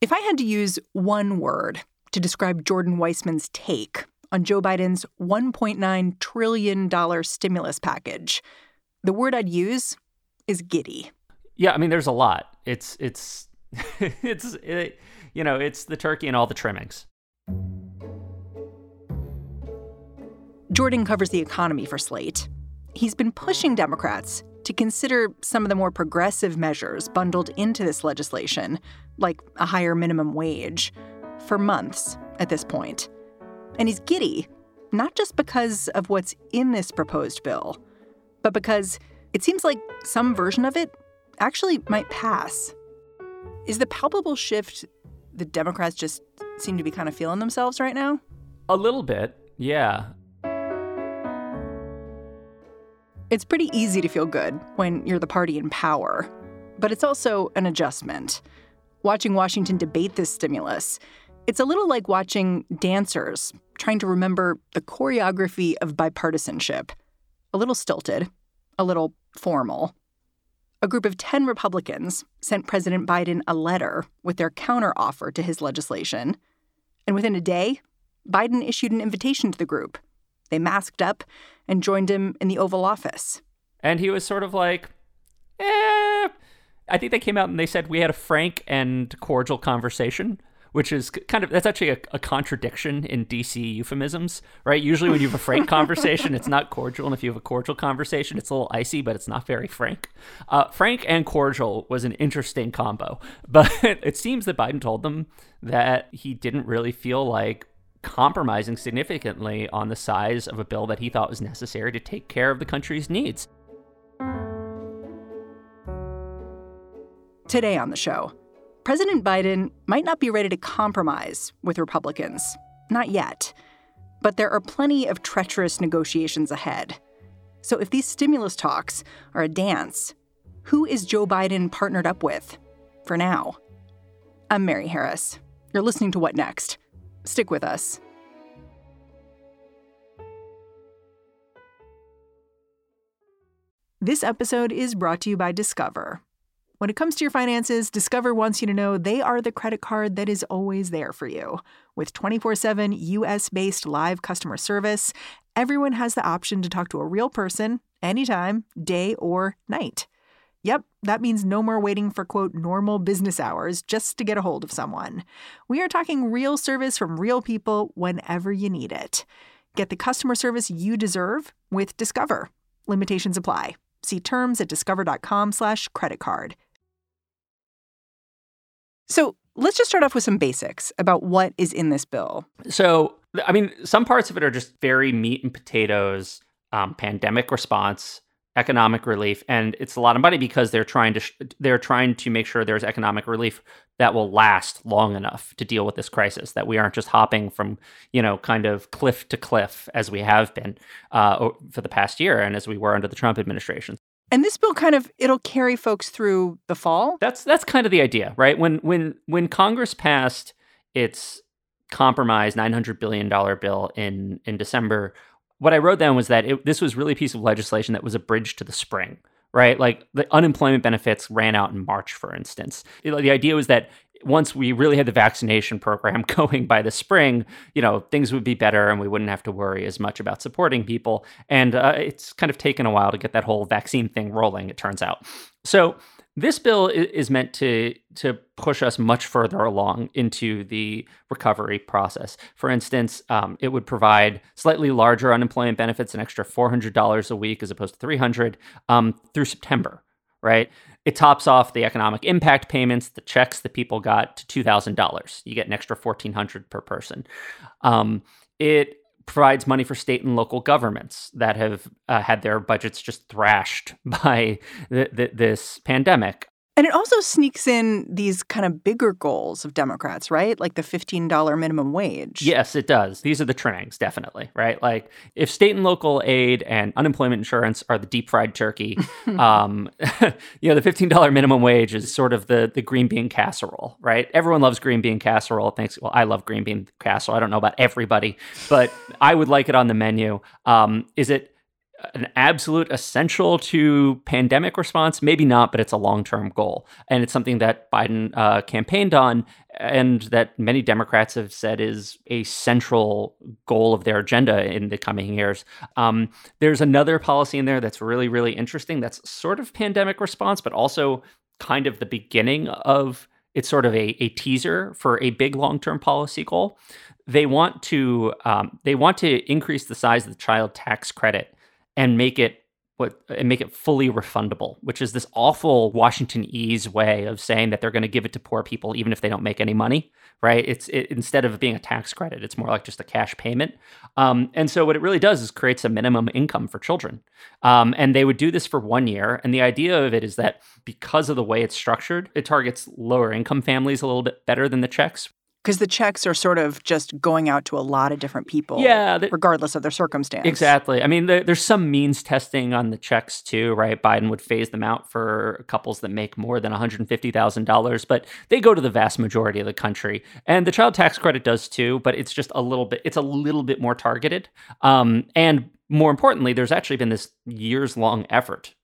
If I had to use one word to describe Jordan Weissmann's take on Joe Biden's $1.9 trillion stimulus package, the word I'd use is giddy. Yeah, I mean, there's a lot. It's it's it's it, you know, it's the turkey and all the trimmings. Jordan covers the economy for Slate. He's been pushing Democrats to consider some of the more progressive measures bundled into this legislation, like a higher minimum wage, for months at this point. And he's giddy, not just because of what's in this proposed bill, but because it seems like some version of it actually might pass. Is the palpable shift the Democrats just seem to be kind of feeling themselves right now? A little bit, yeah. It's pretty easy to feel good when you're the party in power, but it's also an adjustment. Watching Washington debate this stimulus, it's a little like watching dancers trying to remember the choreography of bipartisanship. A little stilted, a little formal. A group of 10 Republicans sent President Biden a letter with their counteroffer to his legislation. And within a day, Biden issued an invitation to the group. They masked up and joined him in the Oval Office. And he was sort of like, eh. I think they came out and they said we had a frank and cordial conversation which is kind of that's actually a, a, contradiction in DC euphemisms, right? Usually, when you have a frank conversation, it's not cordial, and if you have a cordial conversation, it's a little icy, but it's not very frank. Uh, frank and cordial was an interesting combo, but it seems that Biden told them that he didn't really feel like compromising significantly on the size of a bill that he thought was necessary to take care of the country's needs. Today on the show. President Biden might not be ready to compromise with Republicans. Not yet. But there are plenty of treacherous negotiations ahead. So if these stimulus talks are a dance, who is Joe Biden partnered up with for now? I'm Mary Harris. You're listening to What Next? Stick with us. This episode is brought to you by Discover. When it comes to your finances, Discover wants you to know they are the credit card that is always there for you. With 24 7 US based live customer service, everyone has the option to talk to a real person anytime, day or night. Yep, that means no more waiting for quote normal business hours just to get a hold of someone. We are talking real service from real people whenever you need it. Get the customer service you deserve with Discover. Limitations apply. See terms at discover.com/slash credit card. So let's just start off with some basics about what is in this bill. So, I mean, some parts of it are just very meat and potatoes um, pandemic response, economic relief, and it's a lot of money because they're trying to sh- they're trying to make sure there's economic relief that will last long enough to deal with this crisis. That we aren't just hopping from you know kind of cliff to cliff as we have been uh, for the past year and as we were under the Trump administration. And this bill kind of it'll carry folks through the fall. That's that's kind of the idea, right? When when when Congress passed its compromise 900 billion dollar bill in in December, what I wrote down was that it, this was really a piece of legislation that was a bridge to the spring right? Like the unemployment benefits ran out in March, for instance. The idea was that once we really had the vaccination program going by the spring, you know, things would be better and we wouldn't have to worry as much about supporting people. And uh, it's kind of taken a while to get that whole vaccine thing rolling, it turns out. So this bill is meant to to push us much further along into the recovery process. For instance, um, it would provide slightly larger unemployment benefits, an extra four hundred dollars a week as opposed to three hundred um, through September. Right, it tops off the economic impact payments, the checks that people got to $2,000. You get an extra 1400 per person. Um, it provides money for state and local governments that have uh, had their budgets just thrashed by the, the, this pandemic. And it also sneaks in these kind of bigger goals of Democrats, right? Like the $15 minimum wage. Yes, it does. These are the trimmings, definitely, right? Like if state and local aid and unemployment insurance are the deep fried turkey, um, you know, the $15 minimum wage is sort of the, the green bean casserole, right? Everyone loves green bean casserole. Thanks. Well, I love green bean casserole. I don't know about everybody, but I would like it on the menu. Um, is it an absolute essential to pandemic response? Maybe not, but it's a long term goal. And it's something that Biden uh, campaigned on and that many Democrats have said is a central goal of their agenda in the coming years. Um, there's another policy in there that's really, really interesting that's sort of pandemic response, but also kind of the beginning of it's sort of a, a teaser for a big long term policy goal. They want to um, they want to increase the size of the child tax credit and make it what and make it fully refundable, which is this awful Washington ease way of saying that they're going to give it to poor people even if they don't make any money, right? It's it, instead of being a tax credit, it's more like just a cash payment. Um, and so what it really does is creates a minimum income for children, um, and they would do this for one year. And the idea of it is that because of the way it's structured, it targets lower income families a little bit better than the checks, because the checks are sort of just going out to a lot of different people, yeah, regardless of their circumstance. Exactly. I mean, there's some means testing on the checks too, right? Biden would phase them out for couples that make more than $150,000, but they go to the vast majority of the country, and the child tax credit does too. But it's just a little bit. It's a little bit more targeted, um, and more importantly, there's actually been this years long effort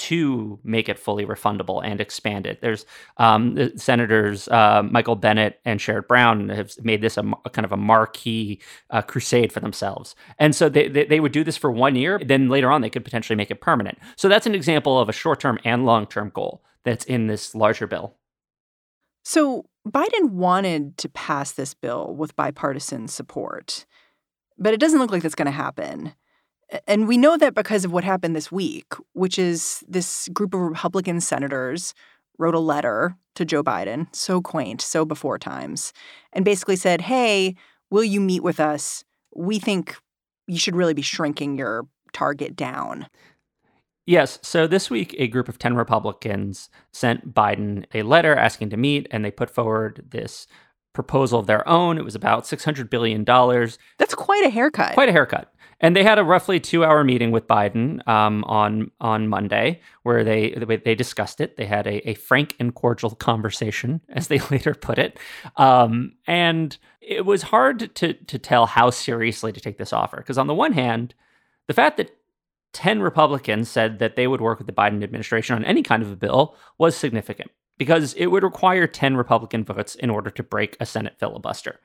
to make it fully refundable and expand it. There's um, senators uh, Michael Bennet and Sherrod Brown have made this a, a kind of a marquee uh, crusade for themselves, and so they, they, they would do this for one year. Then later on, they could potentially make it permanent. So that's an example of a short term and long term goal that's in this larger bill. So Biden wanted to pass this bill with bipartisan support, but it doesn't look like that's going to happen. And we know that because of what happened this week, which is this group of Republican senators wrote a letter to Joe Biden, so quaint, so before times, and basically said, Hey, will you meet with us? We think you should really be shrinking your target down. Yes. So this week, a group of 10 Republicans sent Biden a letter asking to meet, and they put forward this proposal of their own. It was about $600 billion. That's quite a haircut. Quite a haircut. And they had a roughly two-hour meeting with Biden um, on on Monday, where they they discussed it. They had a, a frank and cordial conversation, as they later put it. Um, and it was hard to to tell how seriously to take this offer, because on the one hand, the fact that 10 Republicans said that they would work with the Biden administration on any kind of a bill was significant because it would require 10 Republican votes in order to break a Senate filibuster.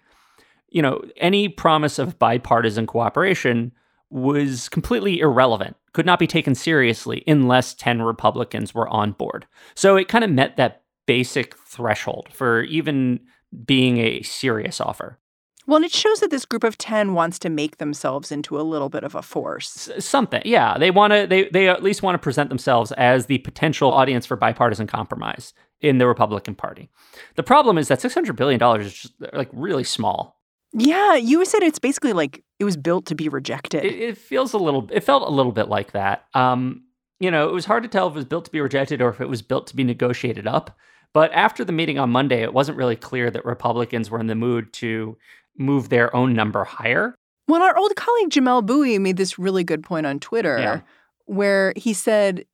You know, any promise of bipartisan cooperation was completely irrelevant, could not be taken seriously unless 10 Republicans were on board. So it kind of met that basic threshold for even being a serious offer. Well, and it shows that this group of 10 wants to make themselves into a little bit of a force. S- something. Yeah, they want to they they at least want to present themselves as the potential audience for bipartisan compromise in the Republican Party. The problem is that 600 billion dollars is just like really small. Yeah, you said it's basically like it was built to be rejected. It, it feels a little it felt a little bit like that. Um, you know, it was hard to tell if it was built to be rejected or if it was built to be negotiated up. But after the meeting on Monday, it wasn't really clear that Republicans were in the mood to move their own number higher. Well, our old colleague Jamel Bouie made this really good point on Twitter yeah. where he said,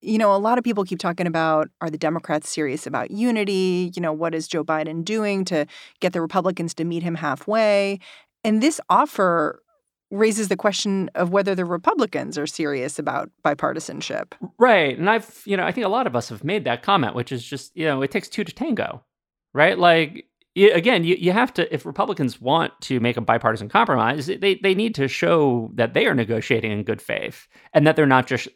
you know, a lot of people keep talking about are the Democrats serious about unity? You know, what is Joe Biden doing to get the Republicans to meet him halfway? And this offer raises the question of whether the Republicans are serious about bipartisanship. Right. And I've, you know, I think a lot of us have made that comment, which is just, you know, it takes two to tango, right? Like, again, you, you have to, if Republicans want to make a bipartisan compromise, they, they need to show that they are negotiating in good faith and that they're not just,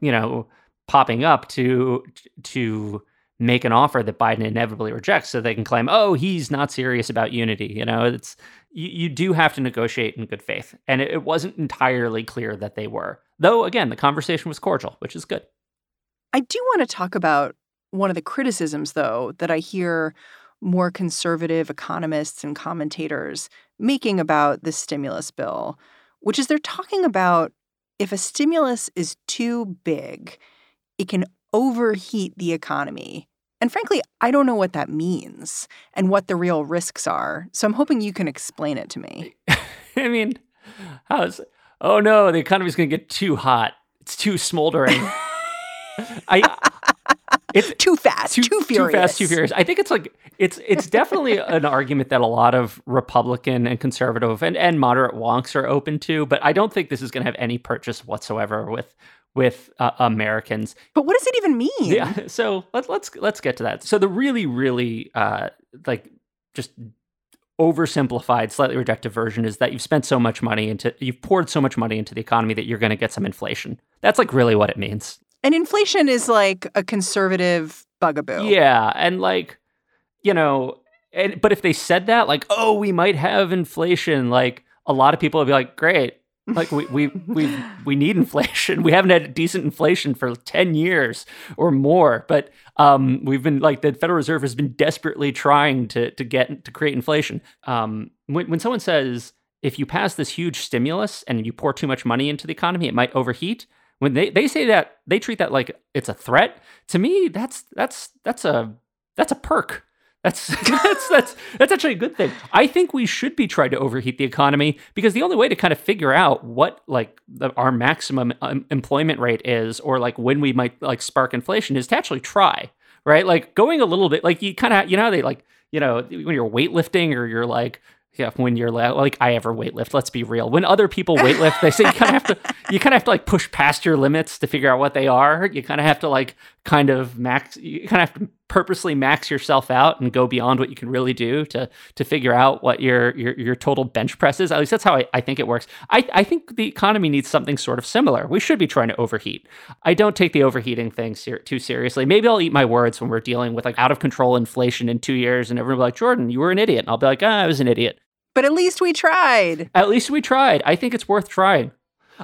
you know, popping up to, to, make an offer that Biden inevitably rejects so they can claim, oh, he's not serious about unity. You know, it's you, you do have to negotiate in good faith. And it, it wasn't entirely clear that they were. Though again, the conversation was cordial, which is good. I do want to talk about one of the criticisms though that I hear more conservative economists and commentators making about the stimulus bill, which is they're talking about if a stimulus is too big, it can overheat the economy. And frankly, I don't know what that means and what the real risks are. So I'm hoping you can explain it to me. I mean, how's oh no, the economy's going to get too hot. It's too smoldering. I it's too fast, too, too furious. Too fast, too furious. I think it's like it's it's definitely an argument that a lot of Republican and conservative and, and moderate wonks are open to, but I don't think this is going to have any purchase whatsoever with with uh, Americans. But what does it even mean? Yeah. So let's let's let's get to that. So the really really uh, like just oversimplified, slightly reductive version is that you've spent so much money into you've poured so much money into the economy that you're going to get some inflation. That's like really what it means. And inflation is like a conservative bugaboo. Yeah, and like you know, and but if they said that like, "Oh, we might have inflation," like a lot of people would be like, "Great, like we we we we need inflation. We haven't had decent inflation for ten years or more. But um, we've been like the Federal Reserve has been desperately trying to to get to create inflation. Um, when when someone says if you pass this huge stimulus and you pour too much money into the economy, it might overheat. When they, they say that they treat that like it's a threat. To me, that's that's that's a that's a perk. That's that's that's that's actually a good thing. I think we should be trying to overheat the economy because the only way to kind of figure out what like the, our maximum um, employment rate is, or like when we might like spark inflation, is to actually try. Right, like going a little bit, like you kind of, you know, they like, you know, when you're weightlifting or you're like, yeah, when you're like I ever weightlift, let's be real. When other people weightlift, they say you kind of have to you kind of have to like push past your limits to figure out what they are. You kind of have to like kind of max you kind of have to purposely max yourself out and go beyond what you can really do to to figure out what your your, your total bench press is. At least that's how I, I think it works. I, I think the economy needs something sort of similar. We should be trying to overheat. I don't take the overheating thing ser- too seriously. Maybe I'll eat my words when we're dealing with like out of control inflation in two years and everyone will be like, Jordan, you were an idiot. And I'll be like, ah, I was an idiot. But at least we tried. At least we tried. I think it's worth trying.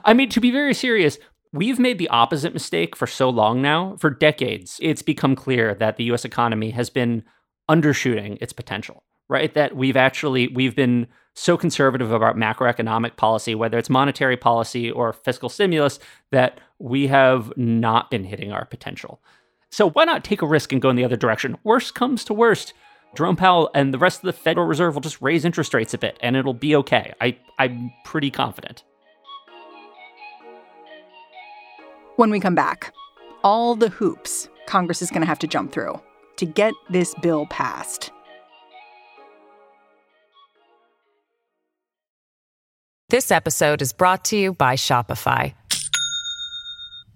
I mean, to be very serious, we've made the opposite mistake for so long now. For decades, it's become clear that the US economy has been undershooting its potential, right? That we've actually we've been so conservative about macroeconomic policy, whether it's monetary policy or fiscal stimulus, that we have not been hitting our potential. So why not take a risk and go in the other direction? Worst comes to worst Jerome Powell and the rest of the Federal Reserve will just raise interest rates a bit and it'll be okay. I, I'm pretty confident. When we come back, all the hoops Congress is going to have to jump through to get this bill passed. This episode is brought to you by Shopify.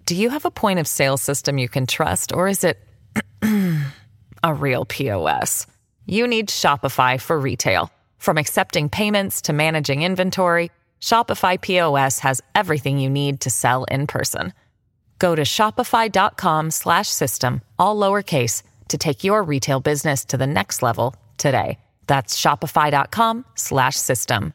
Do you have a point of sale system you can trust, or is it a real POS? you need Shopify for retail. From accepting payments to managing inventory, Shopify POS has everything you need to sell in person. Go to shopify.com slash system, all lowercase to take your retail business to the next level today. That's shopify.com slash system.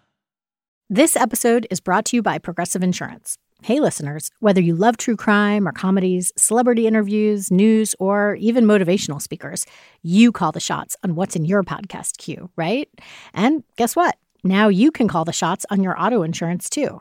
This episode is brought to you by Progressive Insurance. Hey, listeners, whether you love true crime or comedies, celebrity interviews, news, or even motivational speakers, you call the shots on what's in your podcast queue, right? And guess what? Now you can call the shots on your auto insurance too.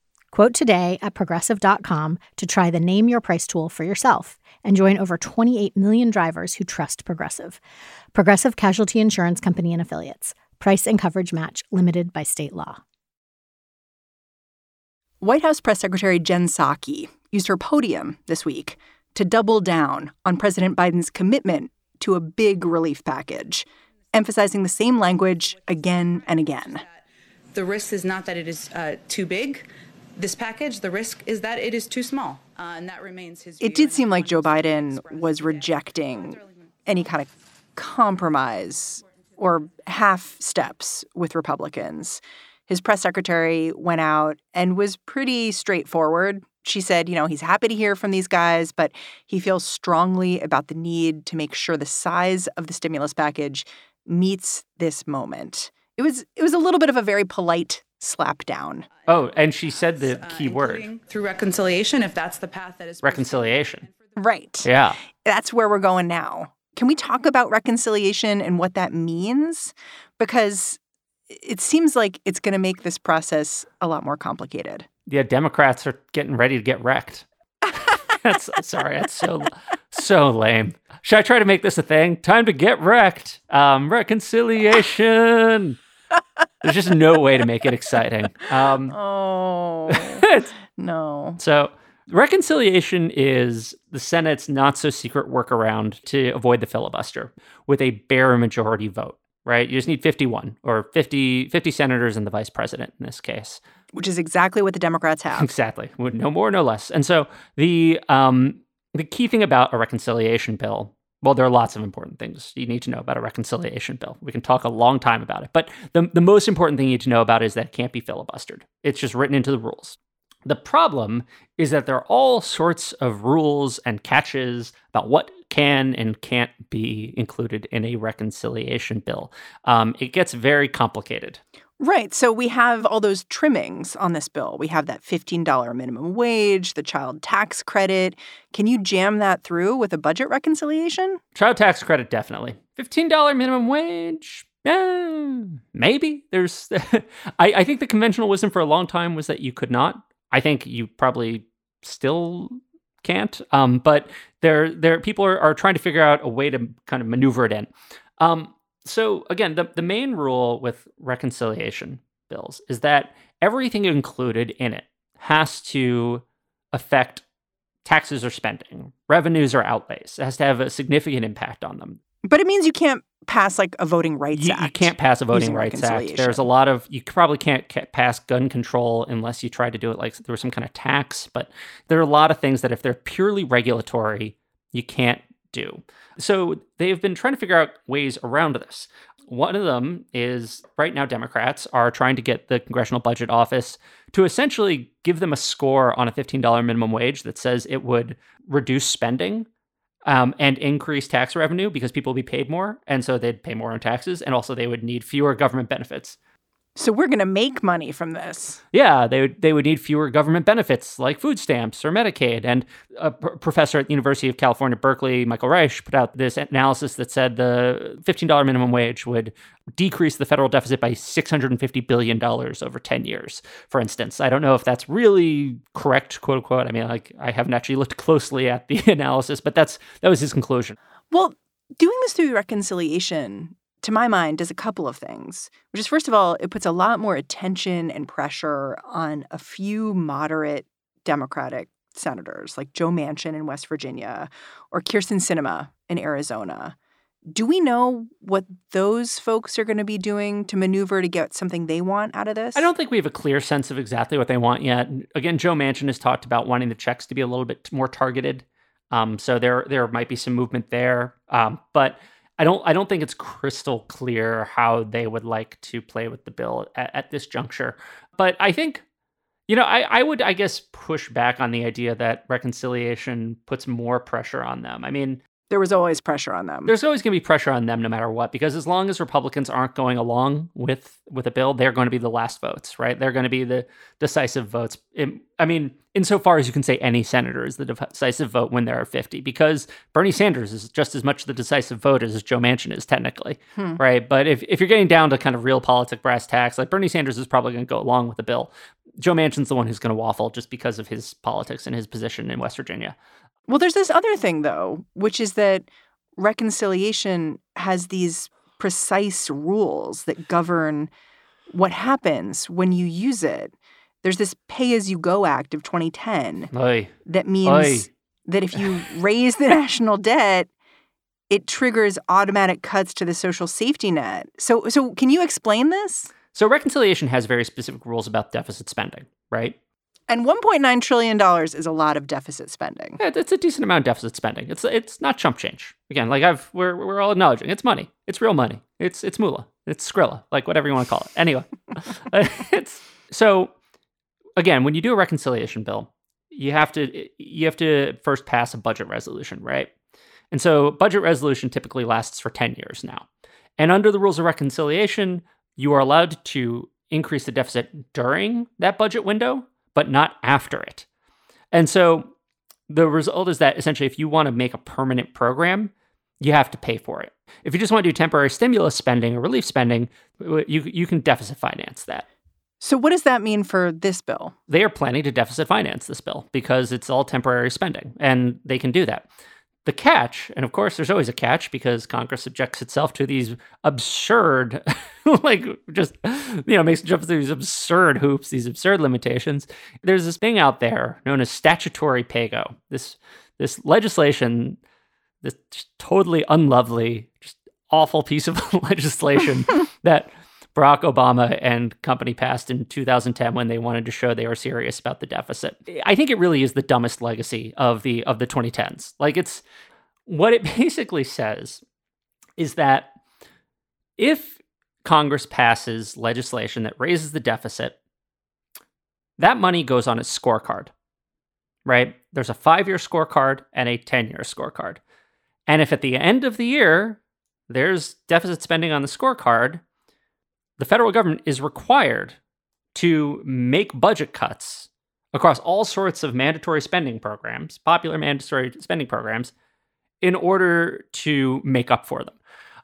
Quote today at progressive.com to try the Name Your Price tool for yourself and join over 28 million drivers who trust Progressive. Progressive Casualty Insurance Company and Affiliates. Price and coverage match limited by state law. White House Press Secretary Jen Psaki used her podium this week to double down on President Biden's commitment to a big relief package, emphasizing the same language again and again. The risk is not that it is uh, too big. This package, the risk is that it is too small. Uh, and that remains his. View. It did seem like Joe Biden was rejecting any kind of compromise or half steps with Republicans. His press secretary went out and was pretty straightforward she said, you know, he's happy to hear from these guys, but he feels strongly about the need to make sure the size of the stimulus package meets this moment. It was it was a little bit of a very polite slap down. Oh, and she said the uh, key word through reconciliation, if that's the path that is reconciliation. Right. Yeah. That's where we're going now. Can we talk about reconciliation and what that means? Because it seems like it's going to make this process a lot more complicated. Yeah, Democrats are getting ready to get wrecked. that's sorry, that's so so lame. Should I try to make this a thing? Time to get wrecked. Um, reconciliation. There's just no way to make it exciting. Um, Oh, no. so reconciliation is the Senate's not so secret workaround to avoid the filibuster with a bare majority vote. Right, you just need 51 or 50, 50 senators and the vice president in this case. Which is exactly what the Democrats have. Exactly. No more, no less. And so the um, the key thing about a reconciliation bill, well, there are lots of important things you need to know about a reconciliation bill. We can talk a long time about it. But the, the most important thing you need to know about is that it can't be filibustered. It's just written into the rules. The problem is that there are all sorts of rules and catches about what can and can't be included in a reconciliation bill. Um, it gets very complicated. Right. So we have all those trimmings on this bill. We have that $15 minimum wage, the child tax credit. Can you jam that through with a budget reconciliation? Child tax credit, definitely. $15 minimum wage, maybe. There's, I, I think the conventional wisdom for a long time was that you could not. I think you probably still can't. Um, but there, there, people are, are trying to figure out a way to kind of maneuver it in. Um, so again, the, the main rule with reconciliation bills is that everything included in it has to affect taxes or spending, revenues or outlays. It has to have a significant impact on them. But it means you can't pass like a voting rights You, act. you can't pass a voting rights act. There's a lot of you probably can't pass gun control unless you try to do it like there was some kind of tax. But there are a lot of things that if they're purely regulatory, you can't do. So they've been trying to figure out ways around this. One of them is right now, Democrats are trying to get the Congressional Budget Office to essentially give them a score on a $15 minimum wage that says it would reduce spending um, and increase tax revenue because people will be paid more. And so they'd pay more on taxes. And also, they would need fewer government benefits. So we're going to make money from this. Yeah, they would they would need fewer government benefits like food stamps or Medicaid. And a pr- professor at the University of California, Berkeley, Michael Reich, put out this analysis that said the fifteen dollar minimum wage would decrease the federal deficit by six hundred and fifty billion dollars over ten years. For instance, I don't know if that's really correct, quote unquote. I mean, like I haven't actually looked closely at the analysis, but that's that was his conclusion. Well, doing this through reconciliation, to my mind, does a couple of things, which is first of all, it puts a lot more attention and pressure on a few moderate Democratic senators like Joe Manchin in West Virginia or Kyrsten Sinema in Arizona. Do we know what those folks are going to be doing to maneuver to get something they want out of this? I don't think we have a clear sense of exactly what they want yet. Again, Joe Manchin has talked about wanting the checks to be a little bit more targeted. Um, so there there might be some movement there. Um, but I don't I don't think it's crystal clear how they would like to play with the bill at, at this juncture. But I think you know, I, I would, I guess, push back on the idea that reconciliation puts more pressure on them. I mean, there was always pressure on them. there's always going to be pressure on them no matter what because as long as republicans aren't going along with with a bill they're going to be the last votes right? They're going to be the decisive votes. In, i mean insofar as you can say any senator is the decisive vote when there are 50 because bernie sanders is just as much the decisive vote as joe manchin is technically Hmm. right? But if, if you're getting down to kind of realpolitik brass tacks like bernie sanders is probably going to go along with the bill. Joe manchin's the one who's going to waffle just because of his politics and his position in west virginia Well, there's this other thing, though, which is that reconciliation has these precise rules that govern what happens when you use it. There's this pay as you go act of 2010 Oy. that means Oy. that if you raise the national debt, it triggers automatic cuts to the social safety net. So, so can you explain this? So reconciliation has very specific rules about deficit spending, right? And 1.9 trillion dollars is a lot of deficit spending. Yeah, It's a decent amount of deficit spending. It's it's not chump change. Again, like I've we're we're all acknowledging it's money. It's real money. It's it's moolah. It's skrilla, like whatever you want to call it. Anyway, it's so again when you do a reconciliation bill, you have to you have to first pass a budget resolution, right? And so budget resolution typically lasts for 10 years now. And under the rules of reconciliation, you are allowed to increase the deficit during that budget window, but not after it. And so the result is that essentially, if you want to make a permanent program, you have to pay for it. If you just want to do temporary stimulus spending or relief spending, you, you can deficit finance that. So, what does that mean for this bill? They are planning to deficit finance this bill because it's all temporary spending, and they can do that. The catch, and of course, there's always a catch because Congress subjects itself to these absurd, like just, you know, makes jump through these absurd hoops, these absurd limitations. There's this thing out there known as statutory paygo. This this legislation, this totally unlovely, just awful piece of legislation that Barack Obama and company passed in 2010 when they wanted to show they were serious about the deficit. I think it really is the dumbest legacy of the of the 2010s. Like it's what it basically says is that if Congress passes legislation that raises the deficit, that money goes on a scorecard. Right? There's a 5-year scorecard and a 10-year scorecard. And if at the end of the year there's deficit spending on the scorecard, the federal government is required to make budget cuts across all sorts of mandatory spending programs, popular mandatory spending programs, in order to make up for them.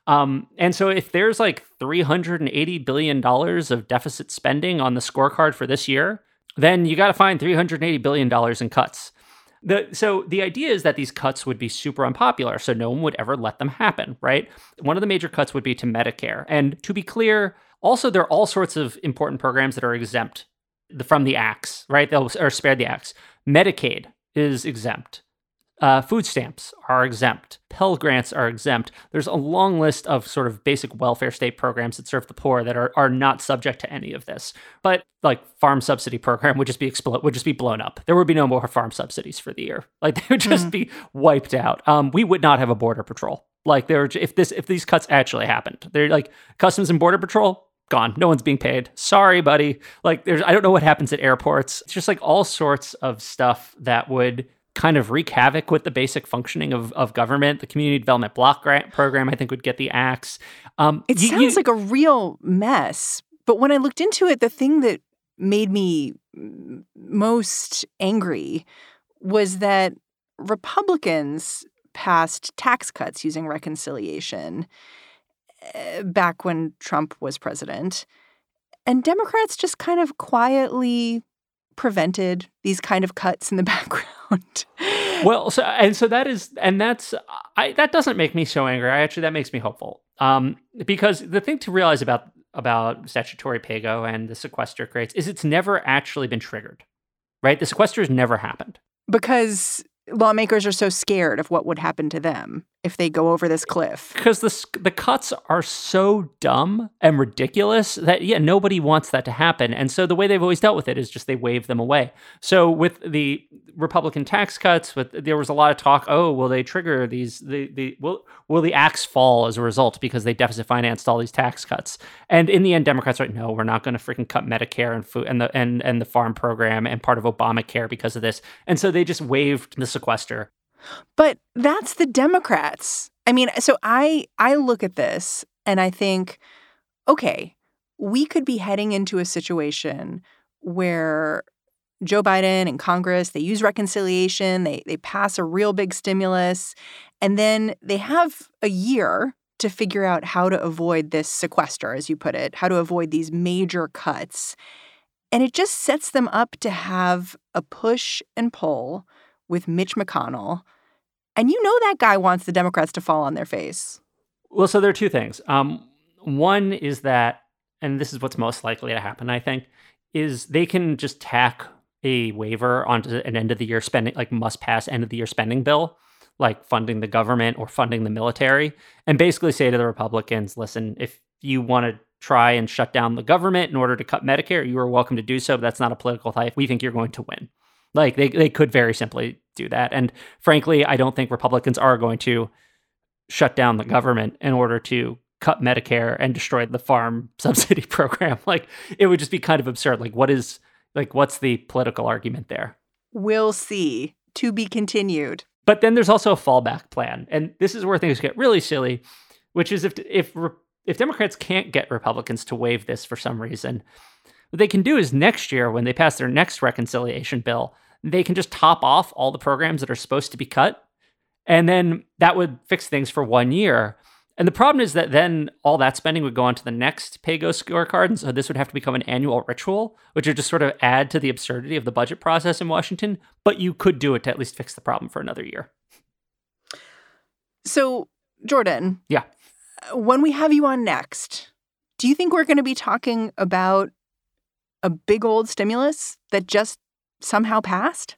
Um, and so, if there's like $380 billion of deficit spending on the scorecard for this year, then you got to find $380 billion in cuts. The, so the idea is that these cuts would be super unpopular, so no one would ever let them happen, right? One of the major cuts would be to Medicare. And to be clear, also, there are all sorts of important programs that are exempt from the acts, right? They'll are spared the axe. Medicaid is exempt. Uh, food stamps are exempt. Pell grants are exempt. There's a long list of sort of basic welfare state programs that serve the poor that are, are not subject to any of this. But like farm subsidy program would just be explo- would just be blown up. There would be no more farm subsidies for the year. Like they would just mm. be wiped out. Um, we would not have a border patrol. Like there, if this if these cuts actually happened, they're like Customs and Border Patrol gone. No one's being paid. Sorry, buddy. Like there's I don't know what happens at airports. It's just like all sorts of stuff that would kind of wreak havoc with the basic functioning of, of government. The community development block grant program, I think, would get the axe. Um, it you, sounds you, like a real mess. But when I looked into it, the thing that made me most angry was that Republicans passed tax cuts using reconciliation. Eh, back when Trump was president. And Democrats just kind of quietly prevented these kind of cuts in the background. well, so and so that is and that's I that doesn't make me so angry. I actually that makes me hopeful. Um, because the thing to realize about about statutory paygo and the sequester crates is it's never actually been triggered. Right? The sequester has never happened. Because lawmakers are so scared of what would happen to them if they go over this cliff. Because the the cuts are so dumb and ridiculous that yeah, nobody wants that to happen. And so the way they've always dealt with it is just they wave them away. So with the Republican tax cuts, with there was a lot of talk. Oh, will they trigger these? The the will will the axe fall as a result because they deficit financed all these tax cuts? And in the end, Democrats are like, no, we're not going to freaking cut Medicare and food and the and and the farm program and part of Obamacare because of this. And so they just waived the sequester but that's the Democrats. I mean, so I I look at this and I think, okay, we could be heading into a situation where Joe Biden and Congress, they use reconciliation, they they pass a real big stimulus, and then they have a year to figure out how to avoid this sequester, as you put it, how to avoid these major cuts. And it just sets them up to have a push and pull with Mitch McConnell. And you know that guy wants the Democrats to fall on their face. Well, so there are two things. Um, one is that, and this is what's most likely to happen, I think, is they can just tack a waiver onto an end of the year spending, like must pass end of the year spending bill, like funding the government or funding the military, and basically say to the Republicans, listen, if you want to try and shut down the government in order to cut Medicare, you are welcome to do so, but that's not a political fight. We think you're going to win. Like they, they could very simply do that. And frankly, I don't think Republicans are going to shut down the government in order to cut Medicare and destroy the farm subsidy program. Like it would just be kind of absurd. Like what is like what's the political argument there? We'll see. To be continued. But then there's also a fallback plan. And this is where things get really silly, which is if if if Democrats can't get Republicans to waive this for some reason, what they can do is next year when they pass their next reconciliation bill, they can just top off all the programs that are supposed to be cut. And then that would fix things for one year. And the problem is that then all that spending would go on to the next pay go scorecard. And so this would have to become an annual ritual, which would just sort of add to the absurdity of the budget process in Washington. But you could do it to at least fix the problem for another year. So, Jordan. Yeah. When we have you on next, do you think we're going to be talking about a big old stimulus that just somehow passed?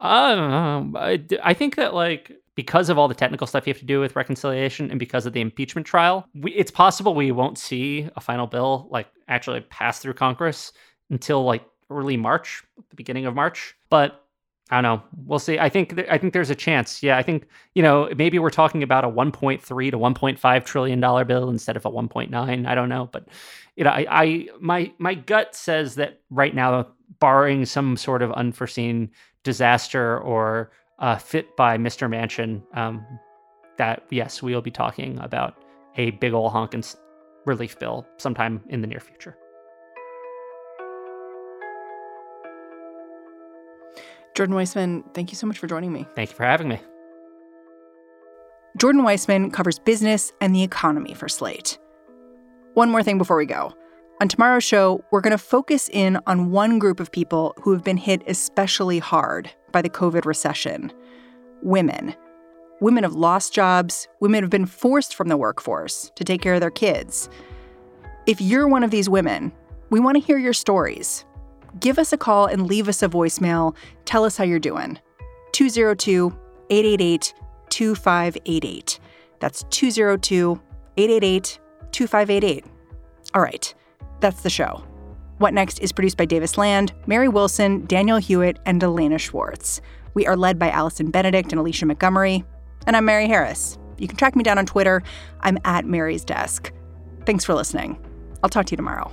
I, I think that like because of all the technical stuff you have to do with reconciliation and because of the impeachment trial, we, it's possible we won't see a final bill like actually pass through Congress until like early March, the beginning of March. But I don't know. We'll see. I think th- I think there's a chance. Yeah, I think you know maybe we're talking about a 1.3 to 1.5 trillion dollar bill instead of a 1.9. I don't know, but you know, I, I my my gut says that right now, barring some sort of unforeseen disaster or uh, fit by Mr. Manchin, um, that yes, we will be talking about a big ol' honkin' relief bill sometime in the near future. Jordan Weissmann, thank you so much for joining me. Thank you for having me. Jordan Weissmann covers business and the economy for Slate. One more thing before we go. On tomorrow's show, we're going to focus in on one group of people who have been hit especially hard by the COVID recession women. Women have lost jobs, women have been forced from the workforce to take care of their kids. If you're one of these women, we want to hear your stories. Give us a call and leave us a voicemail. Tell us how you're doing. 202 888 2588. That's 202 888 2588. All right, that's the show. What Next is produced by Davis Land, Mary Wilson, Danielle Hewitt, and Elena Schwartz. We are led by Allison Benedikt and Alicia Montgomery. And I'm Mary Harris. You can track me down on Twitter. I'm at Mary's Desk. Thanks for listening. I'll talk to you tomorrow.